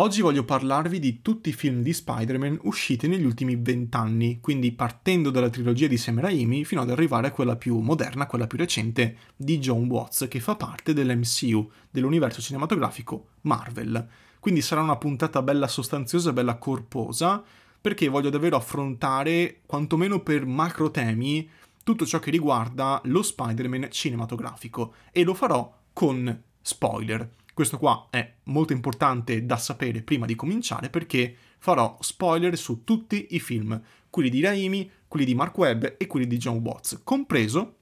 Oggi voglio parlarvi di tutti i film di Spider-Man usciti negli ultimi vent'anni, quindi partendo dalla trilogia di Sam Raimi fino ad arrivare a quella più moderna, quella più recente di John Watts, che fa parte dell'MCU, dell'universo cinematografico Marvel. Quindi sarà una puntata bella sostanziosa, bella corposa, perché voglio davvero affrontare, quantomeno per macro temi, tutto ciò che riguarda lo Spider-Man cinematografico e lo farò con spoiler. Questo qua è molto importante da sapere prima di cominciare perché farò spoiler su tutti i film, quelli di Raimi, quelli di Mark Webb e quelli di John Watts, compreso,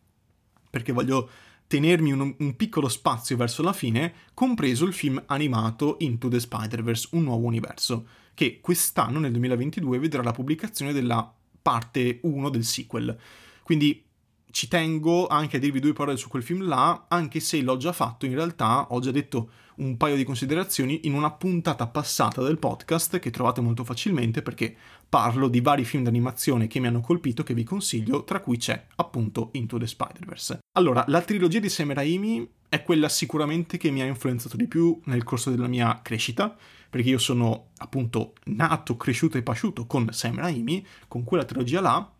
perché voglio tenermi un, un, piccolo spazio verso la fine, compreso il film animato Into the Spider-Verse, un nuovo universo, che quest'anno, nel 2022, vedrà la pubblicazione della parte 1 del sequel. Quindi ci tengo anche a dirvi due parole su quel film là, anche se l'ho già fatto in realtà, ho già detto un paio di considerazioni in una puntata passata del podcast che trovate molto facilmente perché parlo di vari film d'animazione che mi hanno colpito che vi consiglio, tra cui c'è appunto Into the Spider-Verse. Allora, la trilogia di Sam Raimi è quella sicuramente che mi ha influenzato di più nel corso della mia crescita, perché io sono appunto nato, cresciuto e pasciuto con Sam Raimi, con quella trilogia là,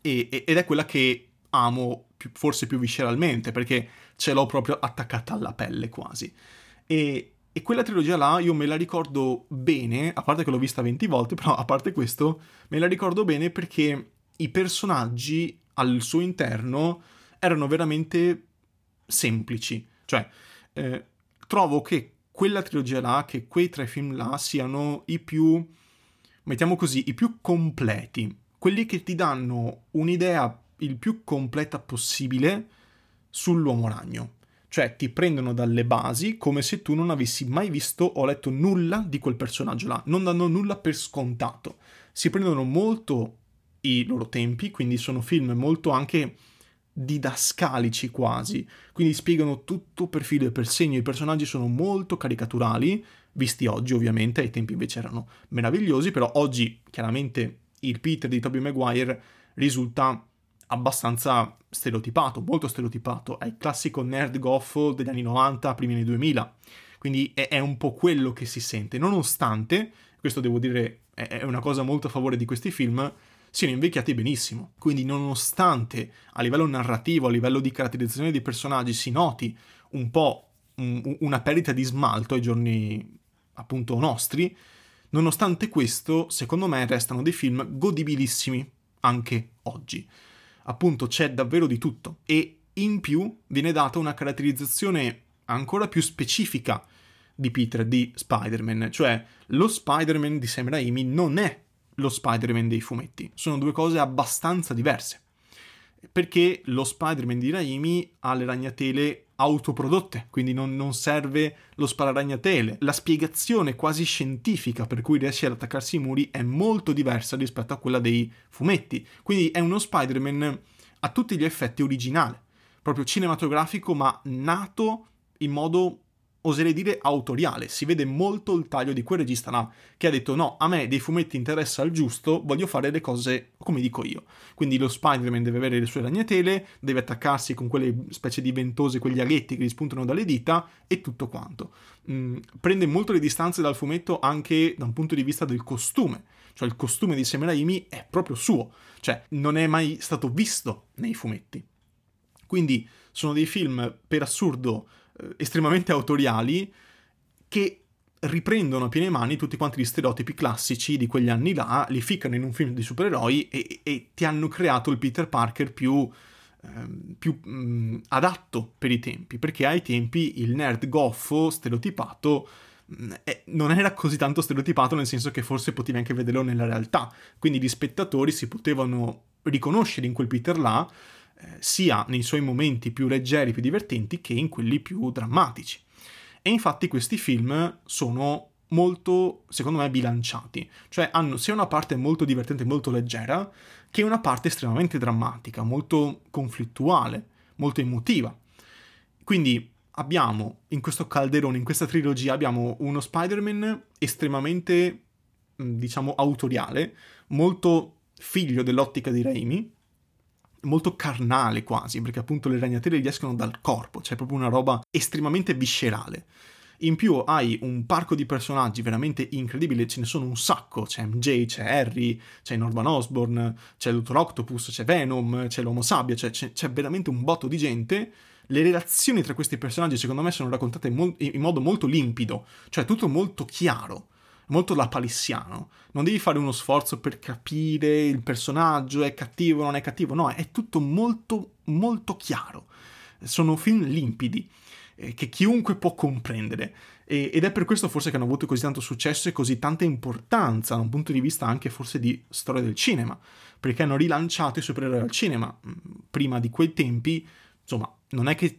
e, ed è quella che amo più, forse più visceralmente perché ce l'ho proprio attaccata alla pelle quasi. E, e quella trilogia là io me la ricordo bene, a parte che l'ho vista 20 volte, però a parte questo me la ricordo bene perché i personaggi al suo interno erano veramente semplici. Cioè, eh, trovo che quella trilogia là, che quei tre film là siano i più, mettiamo così, i più completi. Quelli che ti danno un'idea il più completa possibile sull'uomo ragno. Cioè ti prendono dalle basi come se tu non avessi mai visto o letto nulla di quel personaggio là, non danno nulla per scontato. Si prendono molto i loro tempi, quindi sono film molto anche didascalici quasi, quindi spiegano tutto per filo e per segno, i personaggi sono molto caricaturali, visti oggi ovviamente, ai tempi invece erano meravigliosi, però oggi chiaramente il Peter di Tobey Maguire risulta abbastanza stereotipato, molto stereotipato, è il classico nerd goffo degli anni 90, primi anni 2000, quindi è, è, un po' quello che si sente, nonostante, questo devo dire è una cosa molto a favore di questi film, siano invecchiati benissimo, quindi nonostante a livello narrativo, a livello di caratterizzazione dei personaggi si noti un po' un, una perdita di smalto ai giorni appunto nostri, nonostante questo, secondo me restano dei film godibilissimi anche oggi appunto c'è davvero di tutto. E in più viene data una caratterizzazione ancora più specifica di Peter, di Spider-Man, cioè lo Spider-Man di Sam Raimi non è lo Spider-Man dei fumetti, sono due cose abbastanza diverse. Perché lo Spider-Man di Raimi ha le ragnatele autoprodotte, quindi non, non serve lo spararagnatele. La spiegazione quasi scientifica per cui riesce ad attaccarsi i muri è molto diversa rispetto a quella dei fumetti. Quindi è uno Spider-Man a tutti gli effetti originale, proprio cinematografico, ma nato in modo oserei dire autoriale, si vede molto il taglio di quel regista là che ha detto no, a me dei fumetti interessa il giusto, voglio fare le cose come dico io. Quindi lo Spider-Man deve avere le sue ragnatele, deve attaccarsi con quelle specie di ventose, quegli aghetti che gli spuntano dalle dita e tutto quanto. Mm, prende molto le distanze dal fumetto anche da un punto di vista del costume, cioè il costume di Sam è proprio suo, cioè non è mai stato visto nei fumetti. Quindi sono dei film per assurdo estremamente autoriali che riprendono a piene mani tutti quanti gli stereotipi classici di quegli anni là, li ficcano in un film di supereroi e, e ti hanno creato il Peter Parker più, ehm, più mh, mm, adatto per i tempi, perché ai tempi il nerd goffo stereotipato mh, mm, eh, non era così tanto stereotipato nel senso che forse potevi anche vederlo nella realtà, quindi gli spettatori si potevano riconoscere in quel Peter là eh, sia nei suoi momenti più leggeri, più divertenti, che in quelli più drammatici. E infatti questi film sono molto, secondo me, bilanciati, cioè hanno sia una parte molto divertente, molto leggera, che una parte estremamente drammatica, molto conflittuale, molto emotiva. Quindi abbiamo in questo calderone, in questa trilogia, abbiamo uno Spider-Man estremamente, diciamo, autoriale, molto figlio dell'ottica di Raimi, molto carnale quasi, perché appunto le ragnatele gli escono dal corpo, cioè proprio una roba estremamente viscerale. In più hai un parco di personaggi veramente incredibile, ce ne sono un sacco, c'è MJ, c'è Harry, c'è Norman Osborn, c'è Dottor Octopus, c'è Venom, c'è l'Uomo Sabbia, c'è, c'è, c'è, veramente un botto di gente. Le relazioni tra questi personaggi secondo me sono raccontate in modo molto limpido, cioè tutto molto chiaro molto lapalissiano. Non devi fare uno sforzo per capire il personaggio, è cattivo non è cattivo, no, è tutto molto, molto chiaro. Sono film limpidi, eh, che chiunque può comprendere. E, ed è per questo forse che hanno avuto così tanto successo e così tanta importanza da un punto di vista anche forse di storia del cinema, perché hanno rilanciato i supereroi al cinema. Mm, prima di quei tempi, insomma, non è che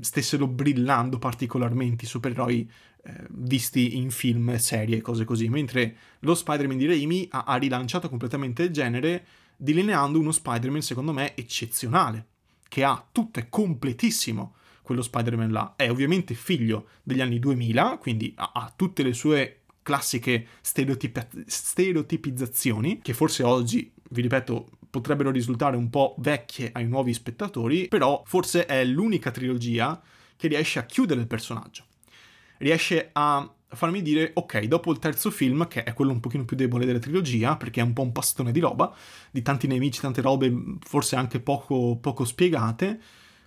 stessero brillando particolarmente i supereroi eh, visti in film, serie e cose così, mentre lo Spider-Man di Raimi ha, ha rilanciato completamente il genere, delineando uno Spider-Man secondo me eccezionale, che ha tutto, è completissimo quello Spider-Man là. È ovviamente figlio degli anni 2000, quindi ha, ha tutte le sue classiche stereotip- stereotipizzazioni, che forse oggi, vi ripeto, potrebbero risultare un po' vecchie ai nuovi spettatori, però forse è l'unica trilogia che riesce a chiudere il personaggio. Riesce a farmi dire, ok, dopo il terzo film, che è quello un pochino più debole della trilogia, perché è un po' un pastone di roba, di tanti nemici, tante robe forse anche poco, poco spiegate,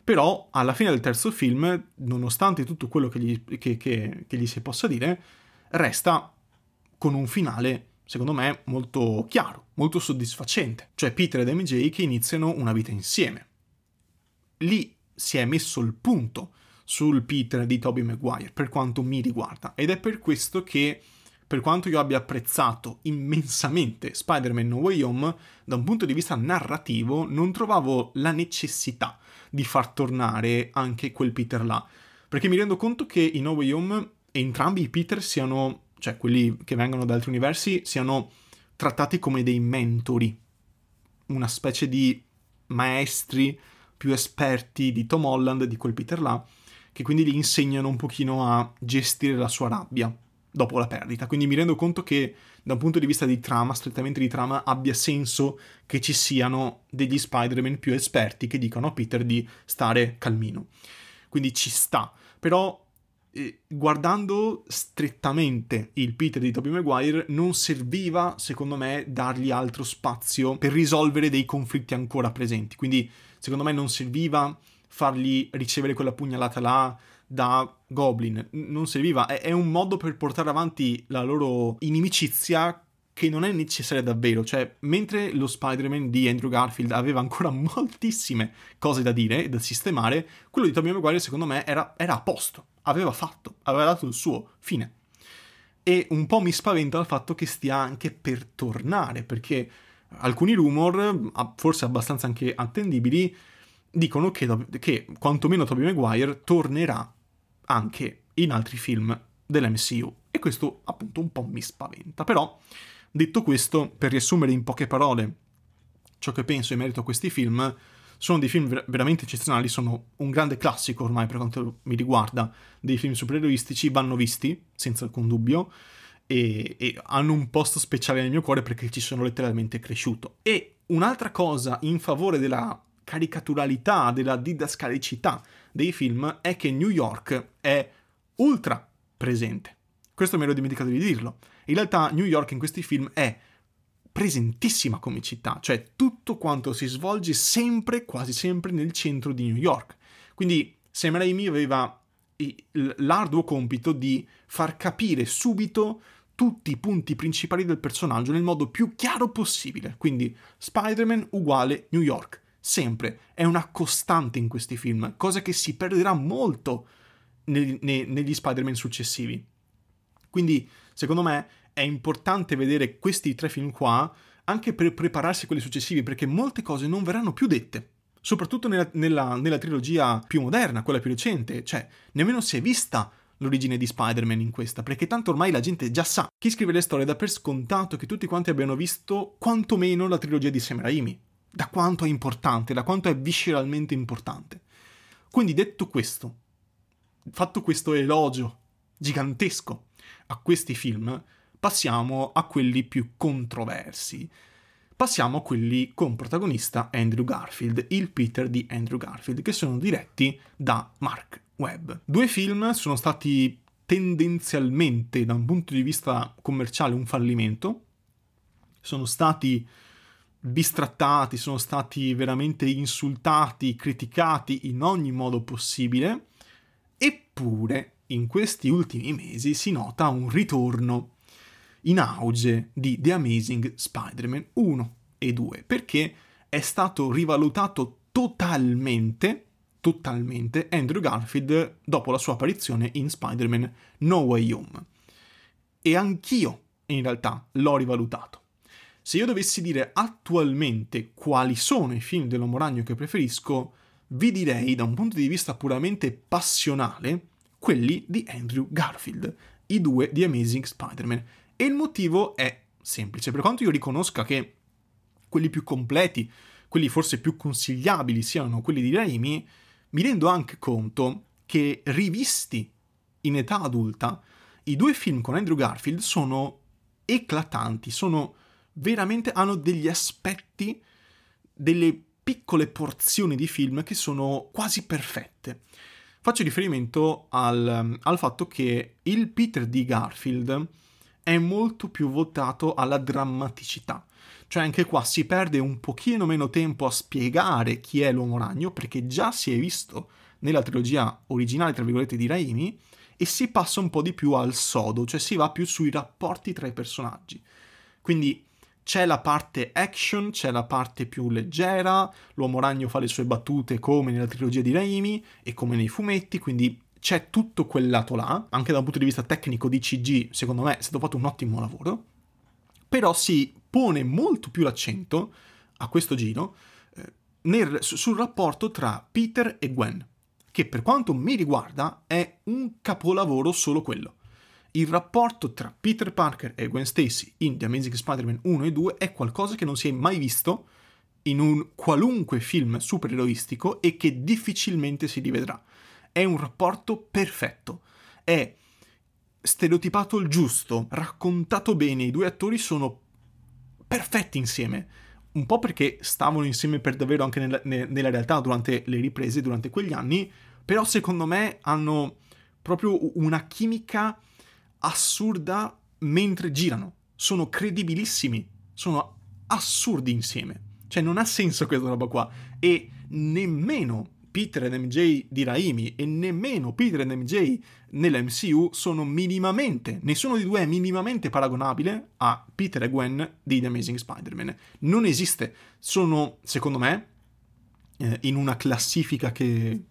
però alla fine del terzo film, nonostante tutto quello che gli, che, che, che gli si possa dire, resta con un finale, secondo me, molto chiaro, molto soddisfacente. Cioè Peter ed MJ che iniziano una vita insieme. Lì si è messo il punto sul Peter di Tobey Maguire, per quanto mi riguarda. Ed è per questo che, per quanto io abbia apprezzato immensamente Spider-Man No Way Home, da un punto di vista narrativo non trovavo la necessità di far tornare anche quel Peter là. Perché mi rendo conto che in No Way Home entrambi i Peter siano, cioè quelli che vengono da altri universi, siano trattati come dei mentori, una specie di maestri più esperti di Tom Holland, di quel Peter là, che quindi gli insegnano un pochino a gestire la sua rabbia dopo la perdita. Quindi mi rendo conto che da un punto di vista di trama, strettamente di trama, abbia senso che ci siano degli Spider-Man più esperti che dicono a Peter di stare calmino. Quindi ci sta. Però guardando strettamente il Peter di Tobey Maguire non serviva, secondo me, dargli altro spazio per risolvere dei conflitti ancora presenti. Quindi, secondo me, non serviva fargli ricevere quella pugnalata là da Goblin. Non serviva, è, è un modo per portare avanti la loro inimicizia che non è necessaria davvero, cioè mentre lo Spider-Man di Andrew Garfield aveva ancora moltissime cose da dire e da sistemare, quello di Tobey Maguire secondo me era, era a posto, aveva fatto, aveva dato il suo, fine. E un po' mi spaventa il fatto che stia anche per tornare, perché alcuni rumor, forse abbastanza anche attendibili, dicono che, che quantomeno Tobey Maguire tornerà anche in altri film dell'MCU. E questo appunto un po' mi spaventa. Però, detto questo, per riassumere in poche parole ciò che penso in merito a questi film, sono dei film ver- veramente eccezionali, sono un grande classico ormai per quanto mi riguarda dei film supereroistici, vanno visti, senza alcun dubbio, e, e hanno un posto speciale nel mio cuore perché ci sono letteralmente cresciuto. E un'altra cosa in favore della caricaturalità, della didascalicità dei film è che New York è ultra presente. Questo mi ero dimenticato di dirlo. In realtà New York in questi film è presentissima come città, cioè tutto quanto si svolge sempre, quasi sempre nel centro di New York. Quindi Sam Raimi aveva l'arduo compito di far capire subito tutti i punti principali del personaggio nel modo più chiaro possibile. Quindi Spider-Man uguale New York sempre, è una costante in questi film, cosa che si perderà molto ne, ne, negli Spider-Man successivi. Quindi, secondo me, è importante vedere questi tre film qua anche per prepararsi a quelli successivi, perché molte cose non verranno più dette. Soprattutto nella, nella, nella trilogia più moderna, quella più recente, cioè nemmeno si è vista l'origine di Spider-Man in questa, perché tanto ormai la gente già sa. Chi scrive le storie dà per scontato che tutti quanti abbiano visto quantomeno la trilogia di Sam Raimi da quanto è importante, da quanto è visceralmente importante. Quindi detto questo, fatto questo elogio gigantesco a questi film, passiamo a quelli più controversi. Passiamo a quelli con protagonista Andrew Garfield, il Peter di Andrew Garfield, che sono diretti da Mark Webb. Due film sono stati tendenzialmente da un punto di vista commerciale un fallimento, sono stati bistrattati, sono stati veramente insultati, criticati in ogni modo possibile, eppure in questi ultimi mesi si nota un ritorno in auge di The Amazing Spider-Man 1 e 2, perché è stato rivalutato totalmente, totalmente Andrew Garfield dopo la sua apparizione in Spider-Man No Way Home. E anch'io, in realtà, l'ho rivalutato. Se io dovessi dire attualmente quali sono i film dell'Uomo Ragno che preferisco, vi direi, da un punto di vista puramente passionale, quelli di Andrew Garfield, i due di Amazing Spider-Man. E il motivo è semplice, per quanto io riconosca che quelli più completi, quelli forse più consigliabili siano quelli di Raimi, mi rendo anche conto che rivisti in età adulta, i due film con Andrew Garfield sono eclatanti, sono veramente hanno degli aspetti, delle piccole porzioni di film che sono quasi perfette. Faccio riferimento al, al fatto che il Peter di Garfield è molto più votato alla drammaticità. Cioè anche qua si perde un pochino meno tempo a spiegare chi è l'uomo ragno, perché già si è visto nella trilogia originale, tra virgolette, di Raimi, e si passa un po' di più al sodo, cioè si va più sui rapporti tra i personaggi. Quindi c'è la parte action, c'è la parte più leggera, l'uomo ragno fa le sue battute come nella trilogia di Raimi e come nei fumetti, quindi c'è tutto quel lato là, anche dal punto di vista tecnico di CG, secondo me è stato fatto un ottimo lavoro, però si pone molto più l'accento a questo giro eh, nel, sul rapporto tra Peter e Gwen, che per quanto mi riguarda è un capolavoro solo quello il rapporto tra Peter Parker e Gwen Stacy in The Amazing Spider-Man 1 e 2 è qualcosa che non si è mai visto in un qualunque film supereroistico e che difficilmente si rivedrà. È un rapporto perfetto. È stereotipato il giusto, raccontato bene, i due attori sono perfetti insieme. Un po' perché stavano insieme per davvero anche nella, nella realtà durante le riprese, durante quegli anni, però secondo me hanno proprio una chimica assurda mentre girano. Sono credibilissimi, sono assurdi insieme. Cioè non ha senso questa roba qua. E nemmeno Peter e MJ di Raimi e nemmeno Peter e MJ nell'MCU sono minimamente, nessuno di due è minimamente paragonabile a Peter e Gwen di The Amazing Spider-Man. Non esiste. Sono, secondo me, eh, in una classifica che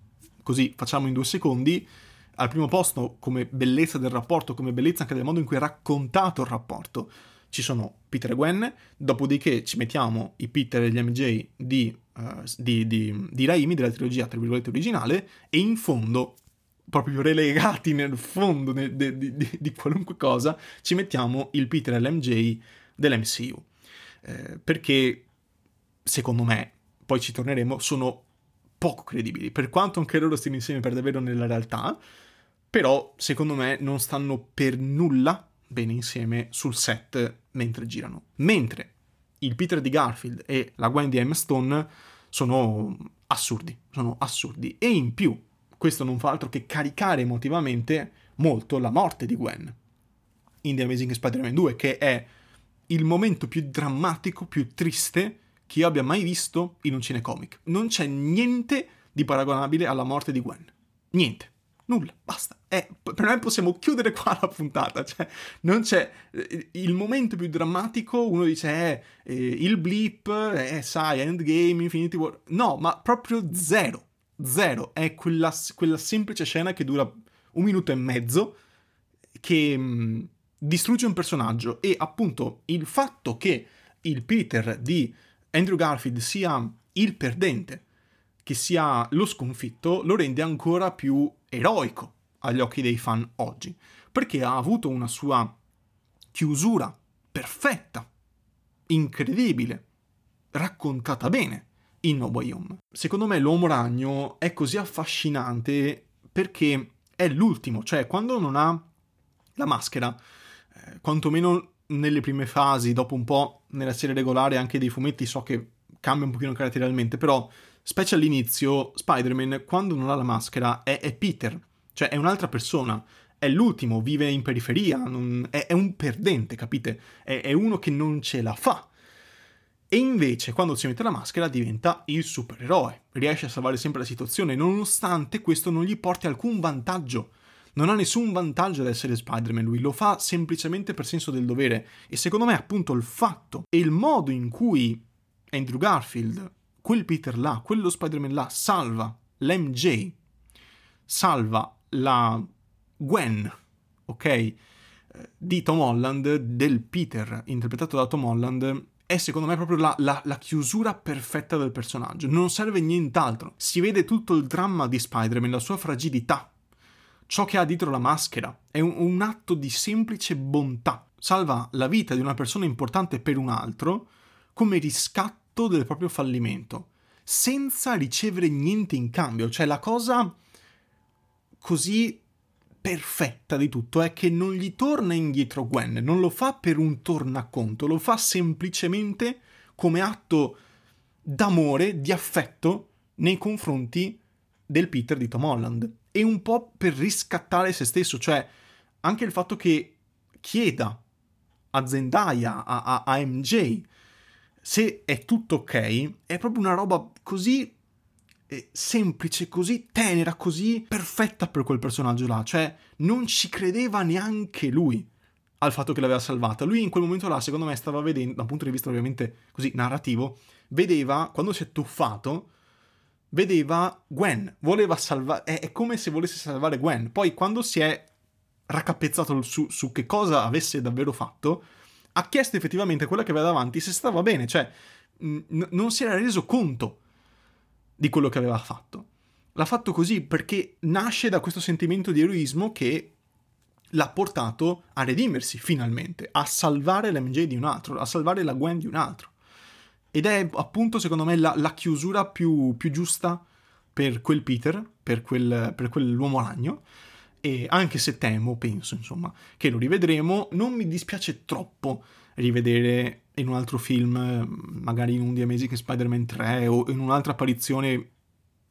così facciamo in due secondi, al primo posto come bellezza del rapporto, come bellezza anche del modo in cui è raccontato il rapporto. Ci sono Peter e Gwen, dopodiché ci mettiamo i Peter e gli MJ di, uh, di, di, di Raimi, della trilogia tra virgolette originale, e in fondo, proprio relegati nel fondo di, di, di qualunque cosa, ci mettiamo il Peter e l'MJ dell'MCU. Eh, perché, secondo me, poi ci torneremo, sono poco credibili, per quanto anche loro stiano insieme per davvero nella realtà, però secondo me non stanno per nulla bene insieme sul set mentre girano. Mentre il Peter di Garfield e la Gwen di Emma Stone sono assurdi, sono assurdi. E in più, questo non fa altro che caricare emotivamente molto la morte di Gwen in The Amazing Spider-Man 2, che è il momento più drammatico, più triste che io abbia mai visto in un cinecomic. Non c'è niente di paragonabile alla morte di Gwen. Niente. Nulla, basta. Eh, per me possiamo chiudere qua la puntata. Cioè, non c'è eh, il momento più drammatico. Uno dice, eh, eh, il blip, eh, sai, endgame, Infinity War. No, ma proprio zero. Zero. È quella, quella semplice scena che dura un minuto e mezzo. Che mh, mm, distrugge un personaggio. E appunto il fatto che il Peter di Andrew Garfield sia il perdente che sia lo sconfitto lo rende ancora più eroico agli occhi dei fan oggi, perché ha avuto una sua chiusura perfetta, incredibile, raccontata bene in No Way Home. Secondo me l'uomo ragno è così affascinante perché è l'ultimo, cioè quando non ha la maschera, eh, quantomeno nelle prime fasi, dopo un po' nella serie regolare anche dei fumetti so che cambia un pochino caratterialmente, però specie all'inizio Spider-Man quando non ha la maschera è, è Peter, cioè è un'altra persona, è l'ultimo, vive in periferia, non, è, è, un perdente, capite? È, è uno che non ce la fa. E invece, quando si mette la maschera, diventa il supereroe. Riesce a salvare sempre la situazione, nonostante questo non gli porti alcun vantaggio. Non ha nessun vantaggio ad essere Spider-Man, lui lo fa semplicemente per senso del dovere. E secondo me, appunto, il fatto e il modo in cui Andrew Garfield, quel Peter là, quello Spider-Man là, salva l'MJ, salva la Gwen, ok? Eh, di Tom Holland, del Peter, interpretato da Tom Holland, è secondo me proprio la, la, la, chiusura perfetta del personaggio. Non serve nient'altro. Si vede tutto il dramma di Spider-Man, la sua fragilità, ciò che ha dietro la maschera. È un, un atto di semplice bontà. Salva la vita di una persona importante per un altro come riscatto del proprio fallimento, senza ricevere niente in cambio. Cioè la cosa così perfetta di tutto è che non gli torna indietro Gwen, non lo fa per un tornaconto, lo fa semplicemente come atto d'amore, di affetto nei confronti del Peter di Tom Holland e un po' per riscattare se stesso, cioè anche il fatto che chieda a Zendaya, a, a, a MJ, se è tutto ok, è proprio una roba così semplice, così tenera, così perfetta per quel personaggio là. Cioè, non ci credeva neanche lui al fatto che l'aveva salvata. Lui in quel momento là, secondo me, stava vedendo, da un punto di vista ovviamente così narrativo, vedeva, quando si è tuffato, vedeva Gwen, voleva salvare, è, è, come se volesse salvare Gwen. Poi quando si è raccapezzato su, su che cosa avesse davvero fatto, ha chiesto effettivamente a quella che aveva davanti se stava bene, cioè n- non si era reso conto di quello che aveva fatto. L'ha fatto così perché nasce da questo sentimento di eroismo che l'ha portato a redimersi finalmente, a salvare l'MJ di un altro, a salvare la Gwen di un altro. Ed è appunto, secondo me, la, la chiusura più, più, giusta per quel Peter, per, quel, per quell'uomo ragno. E anche se temo, penso, insomma, che lo rivedremo, non mi dispiace troppo rivedere in un altro film, magari in un The Amazing Spider-Man 3 o in un'altra apparizione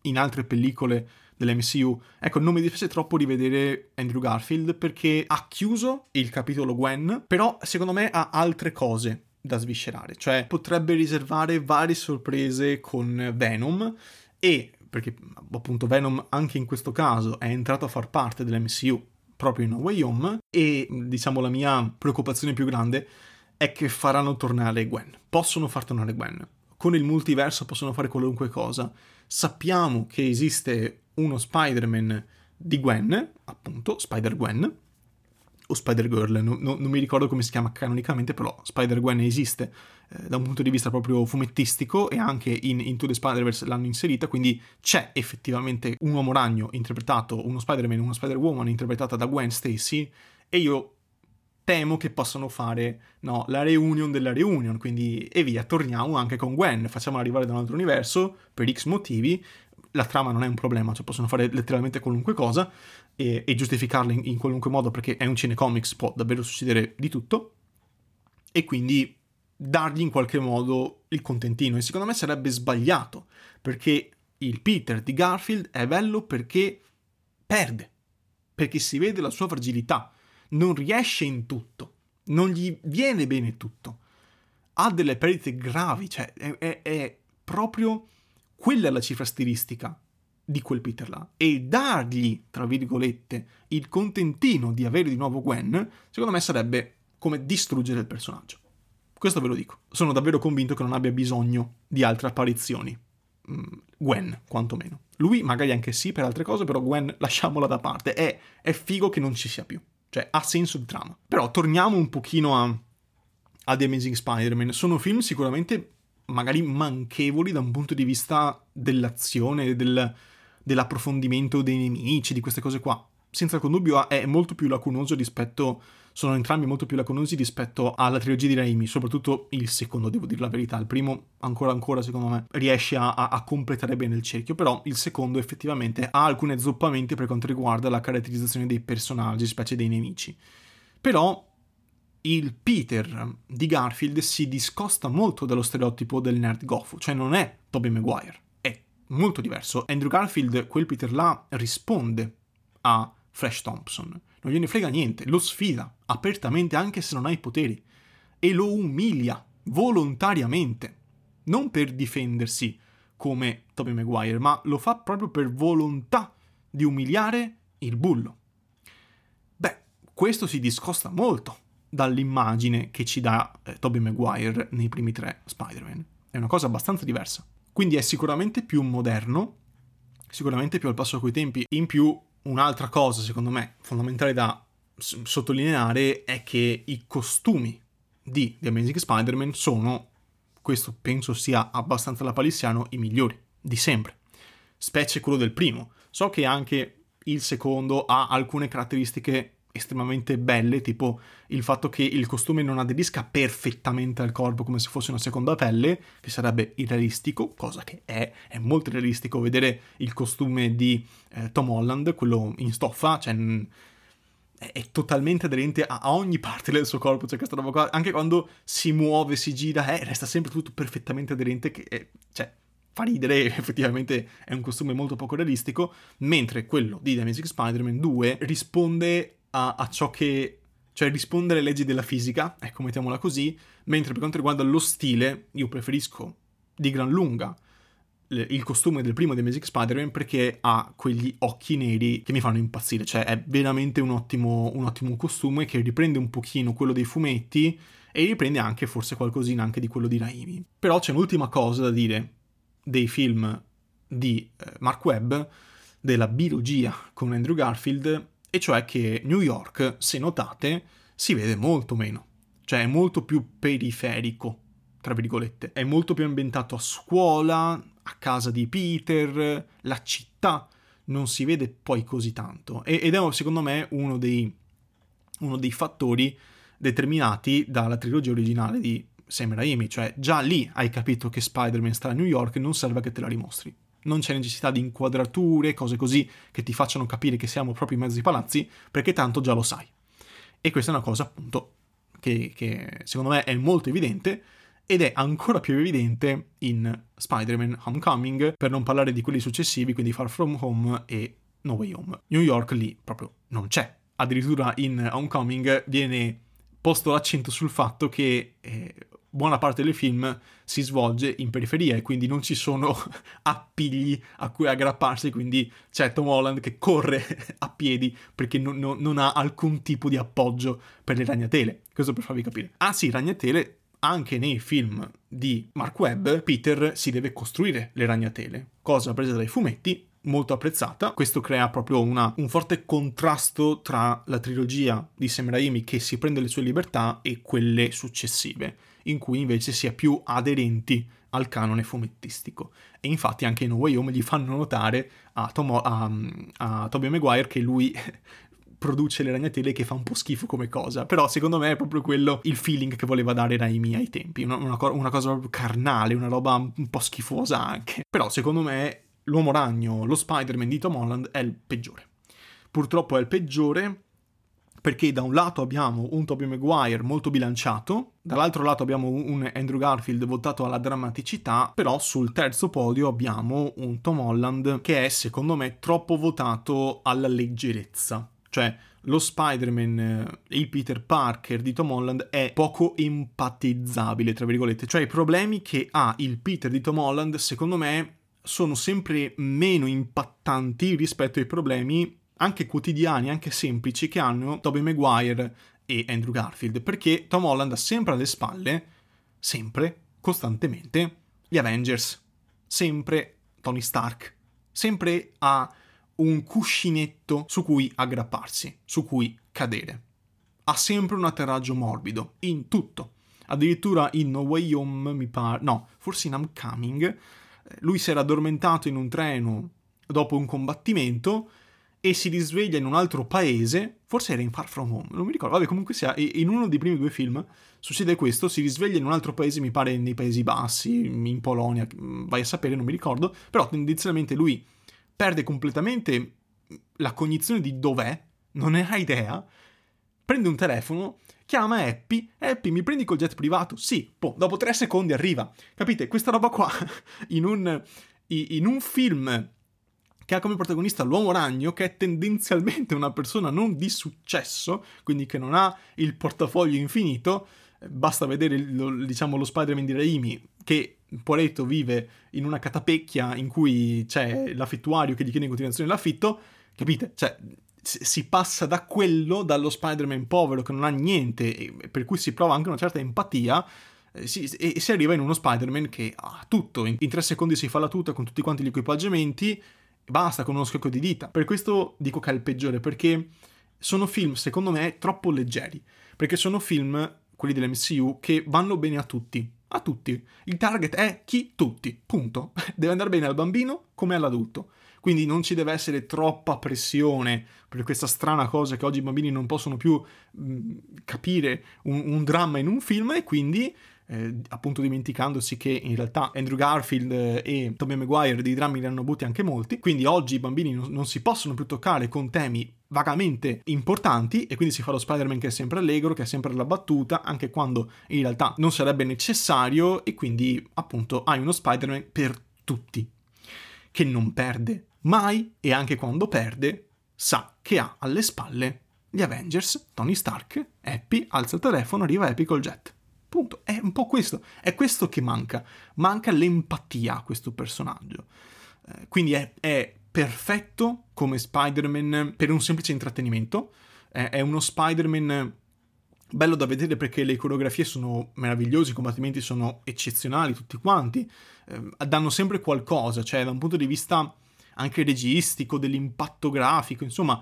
in altre pellicole dell'MCU. Ecco, non mi dispiace troppo rivedere Andrew Garfield perché ha chiuso il capitolo Gwen, però secondo me ha altre cose da sviscerare, cioè potrebbe riservare varie sorprese con Venom e perché appunto Venom anche in questo caso è entrato a far parte dell'MCU proprio in No Way Home e diciamo la mia preoccupazione più grande è che faranno tornare Gwen. Possono far tornare Gwen. Con il multiverso possono fare qualunque cosa. Sappiamo che esiste uno Spider-Man di Gwen, appunto, Spider-Gwen, o Spider-Girl, no, no, non mi ricordo come si chiama canonicamente, però Spider-Gwen esiste eh, da un punto di vista proprio fumettistico e anche in Into the Spider-Verse l'hanno inserita, quindi c'è effettivamente un uomo ragno interpretato, uno Spider-Man, una Spider-Woman interpretata da Gwen Stacy e io temo che possano fare no, la reunion della reunion, quindi e via, torniamo anche con Gwen, facciamola arrivare da un altro universo per X motivi, la trama non è un problema, cioè possono fare letteralmente qualunque cosa e, e giustificarla in, in, qualunque modo perché è un cinecomics, può davvero succedere di tutto. E quindi dargli in qualche modo il contentino. E secondo me sarebbe sbagliato perché il Peter di Garfield è bello perché perde, perché si vede la sua fragilità. Non riesce in tutto, non gli viene bene tutto, ha delle perdite gravi, cioè è, è, è proprio quella la cifra stilistica di quel Peter là. E dargli, tra virgolette, il contentino di avere di nuovo Gwen, secondo me sarebbe come distruggere il personaggio. Questo ve lo dico. Sono davvero convinto che non abbia bisogno di altre apparizioni. Mm, Gwen, quantomeno. Lui magari anche sì per altre cose, però Gwen lasciamola da parte. È, è figo che non ci sia più. Cioè, ha senso di trama. Però torniamo un pochino a, a The Amazing Spider-Man. Sono film sicuramente magari manchevoli da un punto di vista dell'azione, del, dell'approfondimento dei nemici, di queste cose qua. Senza alcun dubbio è molto più lacunoso rispetto sono entrambi molto più laconosi rispetto alla trilogia di Raimi, soprattutto il secondo, devo dire la verità. Il primo, ancora ancora, secondo me, riesce a, a, completare bene il cerchio, però il secondo effettivamente ha alcuni azzoppamenti per quanto riguarda la caratterizzazione dei personaggi, specie dei nemici. Però il Peter di Garfield si discosta molto dallo stereotipo del nerd goffo, cioè non è Tobey Maguire, molto diverso. Andrew Garfield, quel Peter là, risponde a Flash Thompson non gliene frega niente, lo sfida apertamente anche se non ha i poteri e lo umilia volontariamente, non per difendersi come Tobey Maguire, ma lo fa proprio per volontà di umiliare il bullo. Beh, questo si discosta molto dall'immagine che ci dà eh, Tobey Maguire nei primi tre Spider-Man. È una cosa abbastanza diversa. Quindi è sicuramente più moderno, sicuramente più al passo coi tempi. In più, un'altra cosa, secondo me, fondamentale da s- sottolineare è che i costumi di The Amazing Spider-Man sono, questo penso sia abbastanza la palissiano, i migliori di sempre. Specie quello del primo. So che anche il secondo ha alcune caratteristiche estremamente belle, tipo il fatto che il costume non aderisca perfettamente al corpo come se fosse una seconda pelle, che sarebbe irrealistico, cosa che è, è molto realistico vedere il costume di eh, Tom Holland, quello in stoffa, cioè è, è totalmente aderente a, a, ogni parte del suo corpo, cioè questa roba qua, anche quando si muove, si gira, eh, resta sempre tutto perfettamente aderente, che è, cioè fa ridere, effettivamente è un costume molto poco realistico, mentre quello di The Amazing Spider-Man 2 risponde a, a ciò che cioè risponde alle leggi della fisica, ecco mettiamola così, mentre per quanto riguarda lo stile, io preferisco di gran lunga il costume del primo The Magic Spider-Man perché ha quegli occhi neri che mi fanno impazzire, cioè è veramente un ottimo, un ottimo costume che riprende un pochino quello dei fumetti e riprende anche forse qualcosina anche di quello di Raimi. Però c'è un'ultima cosa da dire dei film di eh, Mark Webb, della biologia con Andrew Garfield, e cioè che New York, se notate, si vede molto meno, cioè è molto più periferico, tra virgolette, è molto più ambientato a scuola, a casa di Peter, la città. Non si vede poi così tanto. Ed è secondo me uno dei, uno dei fattori determinati dalla trilogia originale di Sam Raimi, cioè già lì hai capito che Spider-Man sta a New York e non serve che te la dimostri non c'è necessità di inquadrature, cose così che ti facciano capire che siamo proprio in mezzo ai palazzi, perché tanto già lo sai. E questa è una cosa appunto che, che secondo me è molto evidente ed è ancora più evidente in Spider-Man Homecoming, per non parlare di quelli successivi, quindi Far From Home e No Way Home. New York lì proprio non c'è. Addirittura in Homecoming viene posto l'accento sul fatto che eh, buona parte del film si svolge in periferia e quindi non ci sono appigli a cui aggrapparsi, quindi c'è Tom Holland che corre a piedi perché non, non, non ha alcun tipo di appoggio per le ragnatele. Questo per farvi capire. Ah sì, ragnatele anche nei film di Mark Webb, Peter si deve costruire le ragnatele, cosa presa dai fumetti molto apprezzata. Questo crea proprio una, un forte contrasto tra la trilogia di Sam Raimi che si prende le sue libertà e quelle successive in cui invece si è più aderenti al canone fumettistico. E infatti anche in Way Home gli fanno notare a, Tom, a, a Tobey Maguire che lui produce le ragnatele che fa un po' schifo come cosa, però secondo me è proprio quello il feeling che voleva dare Raimi ai tempi, una, una, una cosa proprio carnale, una roba un po' schifosa anche. Però secondo me l'uomo ragno, lo Spider-Man di Tom Holland è il peggiore. Purtroppo è il peggiore perché da un lato abbiamo un Tobey Maguire molto bilanciato, dall'altro lato abbiamo un Andrew Garfield votato alla drammaticità, però sul terzo podio abbiamo un Tom Holland che è secondo me troppo votato alla leggerezza. Cioè, lo Spider-Man, eh, il Peter Parker di Tom Holland è poco empatizzabile, tra virgolette. Cioè, i problemi che ha il Peter di Tom Holland, secondo me, sono sempre meno impattanti rispetto ai problemi anche quotidiani, anche semplici, che hanno Tobey Maguire e Andrew Garfield, perché Tom Holland ha sempre alle spalle, sempre, costantemente, gli Avengers, sempre Tony Stark, sempre ha un cuscinetto su cui aggrapparsi, su cui cadere. Ha sempre un atterraggio morbido, in tutto. Addirittura in No Way Home, mi pare, no, forse in Homecoming, eh, lui si era addormentato in un treno dopo un combattimento e si risveglia in un altro paese, forse era in Far From Home, non mi ricordo, vabbè comunque sia, in uno dei primi due film succede questo, si risveglia in un altro paese, mi pare nei Paesi Bassi, in Polonia, vai a sapere, non mi ricordo, però tendenzialmente lui perde completamente la cognizione di dov'è, non ne ha idea, prende un telefono, chiama Happy, Happy mi prendi col jet privato? Sì, boh, dopo tre secondi arriva, capite? Questa roba qua in un, in un film che ha come protagonista l'uomo ragno, che è tendenzialmente una persona non di successo, quindi che non ha il portafoglio infinito, basta vedere lo, diciamo, lo Spider-Man di Raimi, che Poletto vive in una catapecchia in cui c'è l'affittuario che gli chiede in continuazione l'affitto, capite? Cioè, si passa da quello, dallo Spider-Man povero che non ha niente, per cui si prova anche una certa empatia, eh, si, e si arriva in uno Spider-Man che ha tutto, in, in, tre secondi si fa la tuta con tutti quanti gli equipaggiamenti, basta con uno schiocco di dita. Per questo dico che è il peggiore, perché sono film, secondo me, troppo leggeri, perché sono film, quelli dell'MCU, che vanno bene a tutti. A tutti. Il target è chi? Tutti. Punto. Deve andare bene al bambino come all'adulto quindi non ci deve essere troppa pressione per questa strana cosa che oggi i bambini non possono più mh, capire un, un, dramma in un film e quindi eh, appunto dimenticandosi che in realtà Andrew Garfield e Tobey Maguire di drammi ne hanno avuti anche molti, quindi oggi i bambini non, non si possono più toccare con temi vagamente importanti e quindi si fa lo Spider-Man che è sempre allegro, che è sempre alla battuta, anche quando in realtà non sarebbe necessario e quindi appunto hai uno Spider-Man per tutti, che non perde mai e anche quando perde sa che ha alle spalle gli Avengers, Tony Stark, Happy, alza il telefono, arriva Happy col jet. Punto. È un po' questo. È questo che manca. Manca l'empatia a questo personaggio. Eh, quindi è, è, perfetto come Spider-Man per un semplice intrattenimento. È, è uno Spider-Man bello da vedere perché le coreografie sono meravigliose, i combattimenti sono eccezionali tutti quanti. Eh, danno sempre qualcosa, cioè da un punto di vista anche registico, dell'impatto grafico, insomma, mm,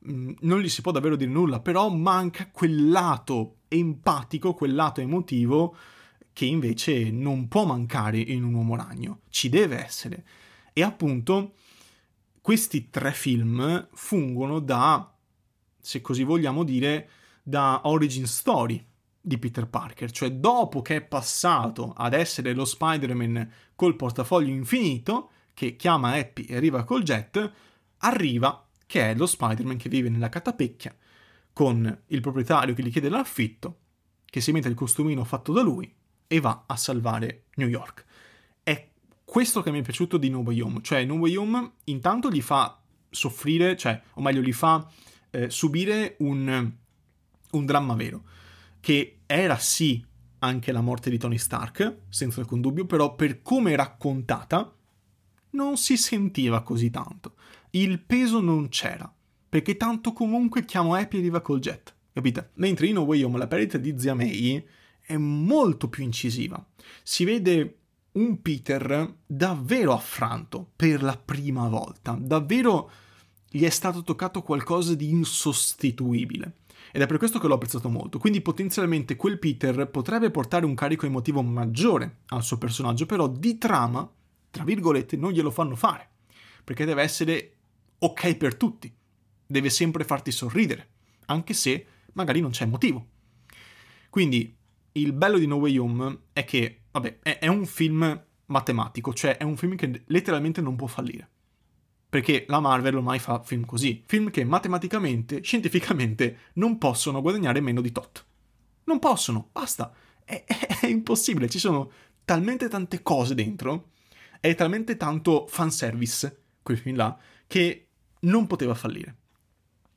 non gli si può davvero dire nulla, però manca quel lato empatico, quel lato emotivo che invece non può mancare in un uomo ragno, ci deve essere. E appunto questi tre film fungono da, se così vogliamo dire, da origin story di Peter Parker, cioè dopo che è passato ad essere lo Spider-Man col portafoglio infinito, che chiama Happy e arriva col jet, arriva che è lo Spider-Man che vive nella catapecchia, con il proprietario che gli chiede l'affitto, che si mette il costumino fatto da lui e va a salvare New York. È questo che mi è piaciuto di No Way Home, cioè No Way Home intanto gli fa soffrire, cioè, o meglio, gli fa eh, subire un, un dramma vero, che era sì anche la morte di Tony Stark, senza alcun dubbio, però per come raccontata non si sentiva così tanto. Il peso non c'era, perché tanto comunque chiamo Happy e arriva col jet, capite? Mentre in No Way Home la perdita di Zia May è molto più incisiva. Si vede un Peter davvero affranto per la prima volta, davvero gli è stato toccato qualcosa di insostituibile. Ed è per questo che l'ho apprezzato molto. Quindi potenzialmente quel Peter potrebbe portare un carico emotivo maggiore al suo personaggio, però di trama tra virgolette, non glielo fanno fare, perché deve essere ok per tutti, deve sempre farti sorridere, anche se magari non c'è motivo. Quindi il bello di No Way Home è che, vabbè, è, un film matematico, cioè è un film che letteralmente non può fallire. Perché la Marvel ormai fa film così, film che matematicamente, scientificamente, non possono guadagnare meno di tot. Non possono, basta. È, è, è impossibile, ci sono talmente tante cose dentro è talmente tanto fanservice, quel film là, che non poteva fallire.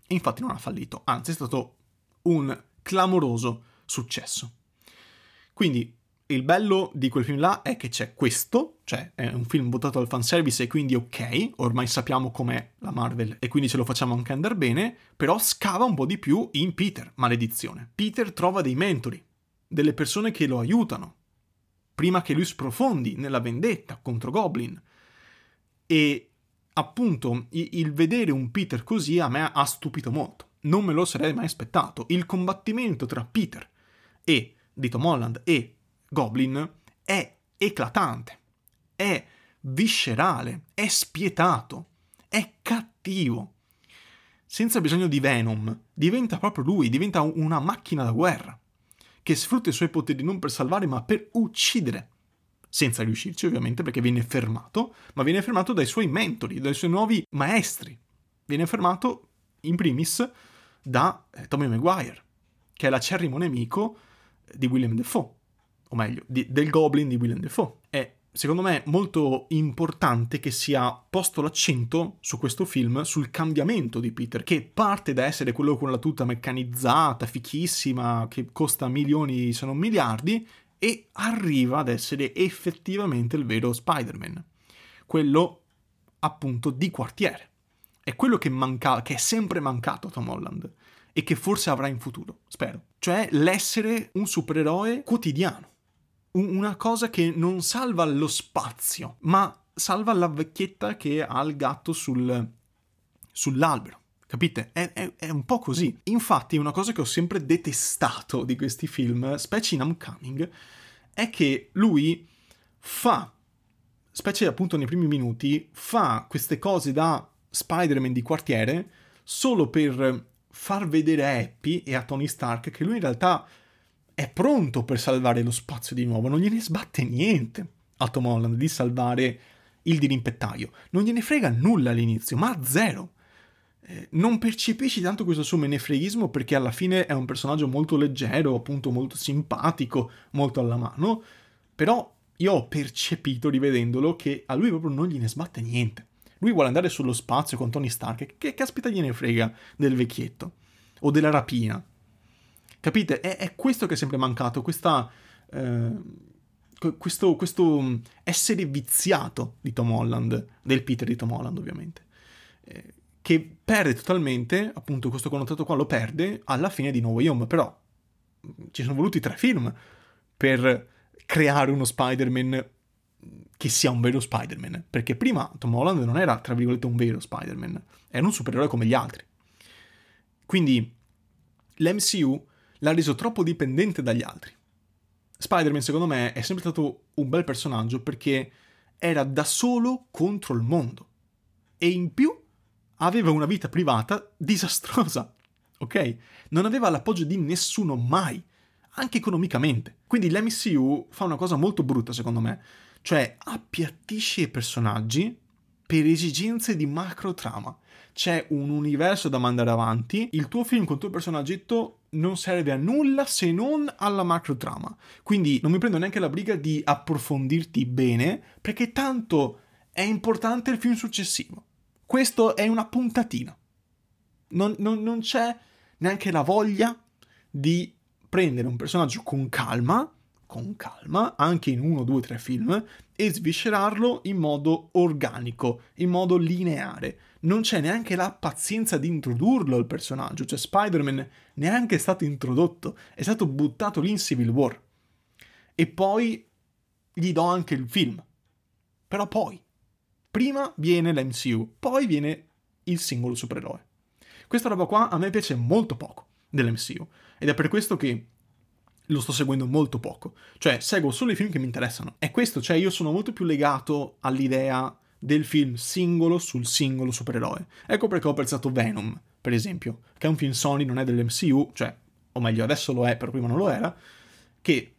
E infatti non ha fallito, anzi è stato un clamoroso successo. Quindi il bello di quel film là è che c'è questo, cioè è un film votato al fanservice e quindi ok, ormai sappiamo com'è la Marvel e quindi ce lo facciamo anche andare bene, però scava un po' di più in Peter, maledizione. Peter trova dei mentori, delle persone che lo aiutano, prima che lui sprofondi nella vendetta contro Goblin. E appunto il vedere un Peter così a me ha stupito molto. Non me lo sarei mai aspettato. Il combattimento tra Peter e di Tom Holland e Goblin è eclatante, è viscerale, è spietato, è cattivo. Senza bisogno di Venom, diventa proprio lui, diventa una macchina da guerra che sfrutta i suoi poteri non per salvare ma per uccidere. Senza riuscirci ovviamente perché viene fermato, ma viene fermato dai suoi mentori, dai suoi nuovi maestri. Viene fermato in primis da eh, Tommy Maguire, che è l'acerrimo nemico di William Defoe, o meglio, di, del Goblin di William Defoe. È secondo me molto importante che sia posto l'accento su questo film, sul cambiamento di Peter, che parte da essere quello con la tuta meccanizzata, fichissima, che costa milioni se non miliardi, e arriva ad essere effettivamente il vero Spider-Man. Quello appunto di quartiere. È quello che, manca, che è sempre mancato a Tom Holland e che forse avrà in futuro, spero. Cioè l'essere un supereroe quotidiano una cosa che non salva lo spazio, ma salva la vecchietta che ha il gatto sul, sull'albero. Capite? È, è, è, un po' così. Infatti, una cosa che ho sempre detestato di questi film, specie in Homecoming, è che lui fa, specie appunto nei primi minuti, fa queste cose da Spider-Man di quartiere solo per far vedere a Happy e a Tony Stark che lui in realtà è pronto per salvare lo spazio di nuovo, non gliene sbatte niente a Tom Holland di salvare il dirimpettaio, non gliene frega nulla all'inizio, ma zero. Non percepisci tanto questo suo menefreghismo perché alla fine è un personaggio molto leggero, appunto molto simpatico, molto alla mano, però io ho percepito rivedendolo che a lui proprio non gliene sbatte niente. Lui vuole andare sullo spazio con Tony Stark, che caspita gliene frega del vecchietto o della rapina. Capite? È, è questo che è sempre mancato, questa, eh, questo, questo, mm, essere viziato di Tom Holland, del Peter di Tom Holland ovviamente, eh, che perde totalmente, appunto questo connotato qua lo perde alla fine di No Way Home, però mm, ci sono voluti tre film per creare uno Spider-Man che sia un vero Spider-Man, perché prima Tom Holland non era, tra virgolette, un vero Spider-Man, era un supereroe come gli altri. Quindi l'MCU l'ha reso troppo dipendente dagli altri. Spider-Man, secondo me, è sempre stato un bel personaggio perché era da solo contro il mondo. E in più aveva una vita privata disastrosa. Ok? Non aveva l'appoggio di nessuno mai, anche economicamente. Quindi l'MCU fa una cosa molto brutta, secondo me. Cioè, appiattisce i personaggi per esigenze di macro trama c'è un universo da mandare avanti, il tuo film con il tuo personaggetto non serve a nulla se non alla macro trama. Quindi non mi prendo neanche la briga di approfondirti bene, perché tanto è importante il film successivo. Questo è una puntatina. Non, non, non c'è neanche la voglia di prendere un personaggio con calma, con calma, anche in uno, due, tre film, e sviscerarlo in modo organico, in modo lineare non c'è neanche la pazienza di introdurlo il personaggio, cioè Spider-Man neanche è stato introdotto, è stato buttato lì in Civil War. E poi gli do anche il film. Però poi, prima viene l'MCU, poi viene il singolo supereroe. Questa roba qua a me piace molto poco dell'MCU ed è per questo che lo sto seguendo molto poco. Cioè, seguo solo i film che mi interessano. È questo, cioè io sono molto più legato all'idea del film singolo sul singolo supereroe. Ecco perché ho apprezzato Venom, per esempio, che è un film Sony, non è dell'MCU, cioè, o meglio, adesso lo è, però prima non lo era, che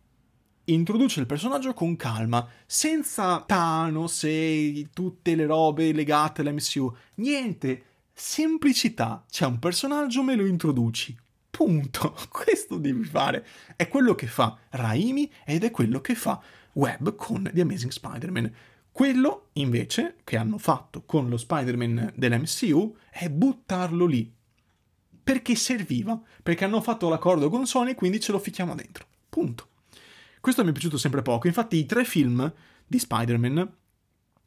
introduce il personaggio con calma, senza Thanos e tutte le robe legate all'MCU. Niente, semplicità. C'è un personaggio, me lo introduci. Punto. Questo devi fare. È quello che fa Raimi ed è quello che fa Webb con The Amazing Spider-Man. Quello, invece, che hanno fatto con lo Spider-Man dell'MCU è buttarlo lì. Perché serviva? Perché hanno fatto l'accordo con Sony, quindi ce lo ficchiamo dentro. Punto. Questo mi è piaciuto sempre poco. Infatti, i tre film di Spider-Man,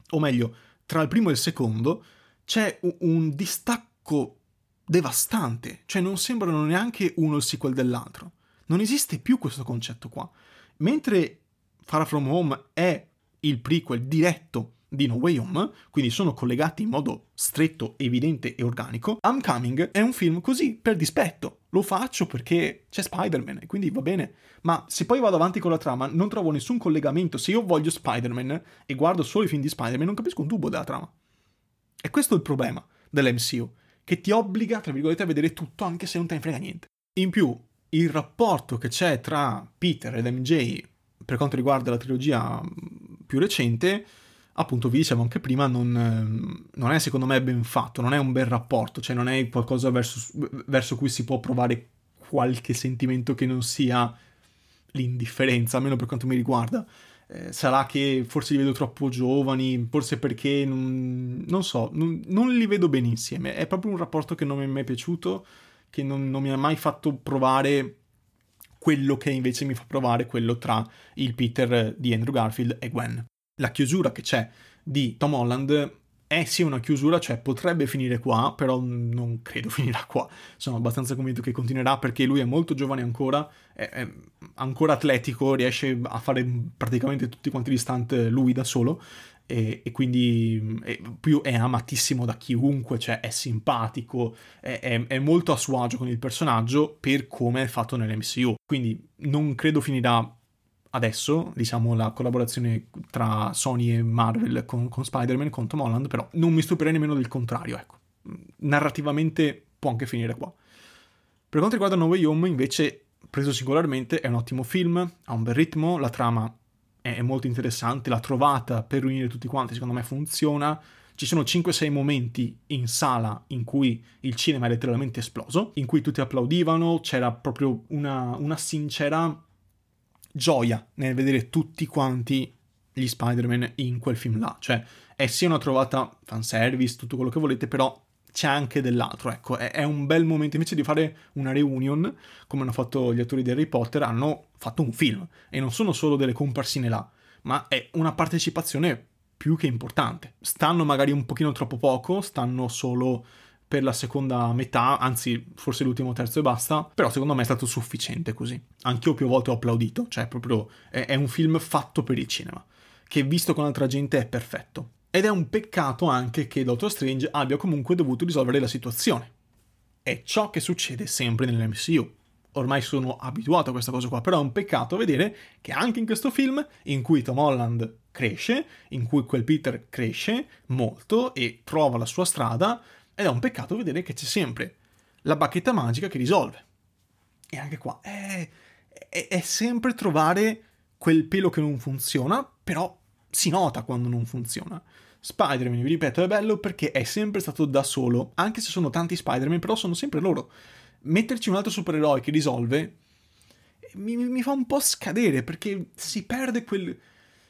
o meglio, tra il primo e il secondo, c'è un distacco devastante. Cioè, non sembrano neanche uno il sequel dell'altro. Non esiste più questo concetto qua. Mentre Far From Home è il prequel diretto di No Way Home, quindi sono collegati in modo stretto, evidente e organico. I'm Coming è un film così, per dispetto. Lo faccio perché c'è Spider-Man e quindi va bene. Ma se poi vado avanti con la trama, non trovo nessun collegamento. Se io voglio Spider-Man e guardo solo i film di Spider-Man, non capisco un tubo della trama. E questo è il problema dell'MCU, che ti obbliga, tra virgolette, a vedere tutto anche se non te ne frega niente. In più, il rapporto che c'è tra Peter ed MJ per quanto riguarda la trilogia più recente, appunto vi dicevo anche prima, non, ehm, non, è secondo me ben fatto, non è un bel rapporto, cioè non è qualcosa verso, verso cui si può provare qualche sentimento che non sia l'indifferenza, almeno per quanto mi riguarda. eh, sarà che forse li vedo troppo giovani, forse perché non, non so, non, non, li vedo bene insieme. È proprio un rapporto che non mi è mai piaciuto, che non, non mi ha mai fatto provare quello che invece mi fa provare quello tra il Peter di Andrew Garfield e Gwen. La chiusura che c'è di Tom Holland è sì una chiusura, cioè potrebbe finire qua, però non credo finirà qua. Sono abbastanza convinto che continuerà perché lui è molto giovane ancora, è, è ancora atletico, riesce a fare praticamente tutti quanti gli stunt lui da solo e, e quindi è, più è amatissimo da chiunque, cioè è simpatico, è, è, molto a suo agio con il personaggio per come è fatto nell'MCU. Quindi non credo finirà adesso, diciamo, la collaborazione tra Sony e Marvel con, con Spider-Man, con Tom Holland, però non mi stupirei nemmeno del contrario, ecco. Narrativamente può anche finire qua. Per quanto riguarda No Way Home, invece, preso singolarmente, è un ottimo film, ha un bel ritmo, la trama è molto interessante, la trovata per riunire tutti quanti secondo me funziona. Ci sono 5-6 momenti in sala in cui il cinema è letteralmente esploso, in cui tutti applaudivano, c'era proprio una, una sincera gioia nel vedere tutti quanti gli Spider-Man in quel film là. Cioè, è sia una trovata fanservice, tutto quello che volete, però c'è anche dell'altro. Ecco, è, è, un bel momento. Invece di fare una reunion, come hanno fatto gli attori di Harry Potter, hanno fatto un film. E non sono solo delle comparsine là, ma è una partecipazione più che importante. Stanno magari un pochino troppo poco, stanno solo per la seconda metà, anzi forse l'ultimo terzo e basta, però secondo me è stato sufficiente così. Anch'io più volte ho applaudito, cioè proprio è, è un film fatto per il cinema, che visto con altra gente è perfetto. Ed è un peccato anche che Doctor Strange abbia comunque dovuto risolvere la situazione. È ciò che succede sempre nell'MCU. Ormai sono abituato a questa cosa qua, però è un peccato vedere che anche in questo film, in cui Tom Holland cresce, in cui quel Peter cresce molto e trova la sua strada, ed è un peccato vedere che c'è sempre la bacchetta magica che risolve. E anche qua è, è, è sempre trovare quel pelo che non funziona, però si nota quando non funziona. Spider-Man, vi ripeto, è bello perché è sempre stato da solo, anche se sono tanti Spider-Man, però sono sempre loro. Metterci un altro supereroe che risolve mi, mi fa un po' scadere perché si perde quel,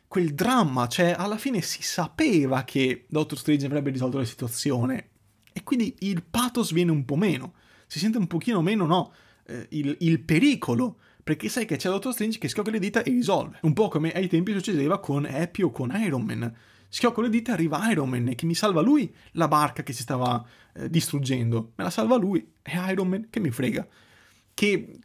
quel dramma, cioè alla fine si sapeva che Doctor Strange avrebbe risolto la situazione e quindi il pathos viene un po' meno, si sente un pochino meno, no, eh, il, il, pericolo, perché sai che c'è Doctor Strange che schiocca le dita e risolve, un po' come ai tempi succedeva con Happy o con Iron Man. Schiocco le dita, arriva Iron Man che mi salva lui la barca che si stava eh, distruggendo, me la salva lui, è Iron Man che mi frega. Che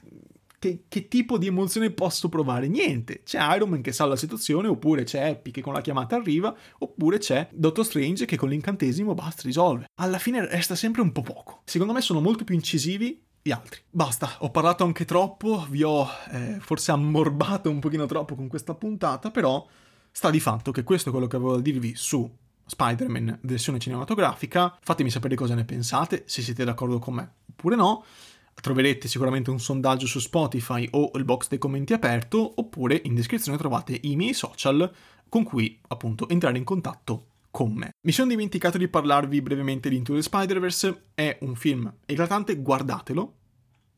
che, che, tipo di emozione posso provare? Niente. C'è Iron Man che salva la situazione, oppure c'è Happy che con la chiamata arriva, oppure c'è Doctor Strange che con l'incantesimo basta, risolve. Alla fine resta sempre un po' poco. Secondo me sono molto più incisivi gli altri. Basta, ho parlato anche troppo, vi ho eh, forse ammorbato un pochino troppo con questa puntata, però sta di fatto che questo è quello che avevo da dirvi su Spider-Man versione cinematografica. Fatemi sapere cosa ne pensate, se siete d'accordo con me oppure no troverete sicuramente un sondaggio su Spotify o il box dei commenti aperto, oppure in descrizione trovate i miei social con cui appunto entrare in contatto con me. Mi sono dimenticato di parlarvi brevemente di Into the Spider-Verse, è un film eclatante, guardatelo,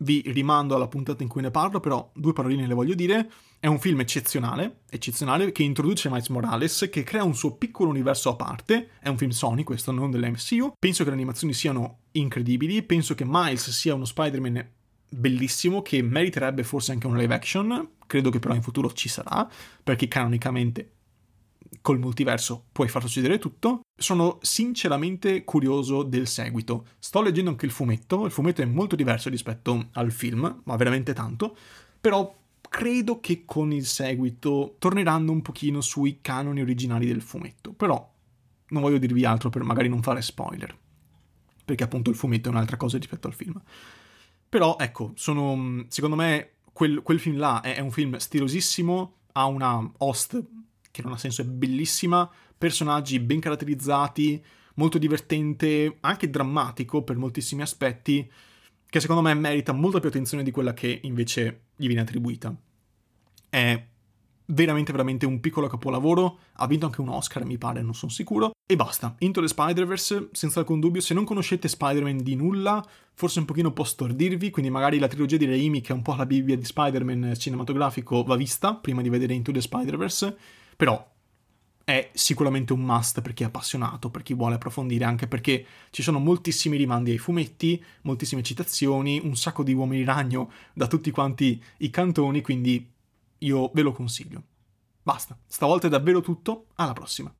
vi rimando alla puntata in cui ne parlo, però due paroline le voglio dire. È un film eccezionale, eccezionale, che introduce Miles Morales, che crea un suo piccolo universo a parte. È un film Sony, questo non dell'MCU. Penso che le animazioni siano incredibili. Penso che Miles sia uno Spider-Man bellissimo, che meriterebbe forse anche un live action. Credo che però in futuro ci sarà, perché canonicamente col multiverso puoi far succedere tutto. Sono sinceramente curioso del seguito. Sto leggendo anche il fumetto, il fumetto è molto diverso rispetto al film, ma veramente tanto, però credo che con il seguito torneranno un pochino sui canoni originali del fumetto, però non voglio dirvi altro per magari non fare spoiler, perché appunto il fumetto è un'altra cosa rispetto al film. Però ecco, sono, secondo me quel, quel film là è, è un film stilosissimo, ha una host che non ha senso, è bellissima, personaggi ben caratterizzati, molto divertente, anche drammatico per moltissimi aspetti, che secondo me merita molta più attenzione di quella che invece gli viene attribuita. È veramente veramente un piccolo capolavoro, ha vinto anche un Oscar mi pare, non sono sicuro, e basta. Into the Spider-Verse, senza alcun dubbio, se non conoscete Spider-Man di nulla, forse un pochino può stordirvi, quindi magari la trilogia di Raimi, che è un po' la Bibbia di Spider-Man cinematografico, va vista prima di vedere Into the Spider-Verse, però è sicuramente un must per chi è appassionato, per chi vuole approfondire, anche perché ci sono moltissimi rimandi ai fumetti, moltissime citazioni, un sacco di uomini ragno da tutti quanti i cantoni, quindi io ve lo consiglio. Basta, stavolta è davvero tutto, alla prossima.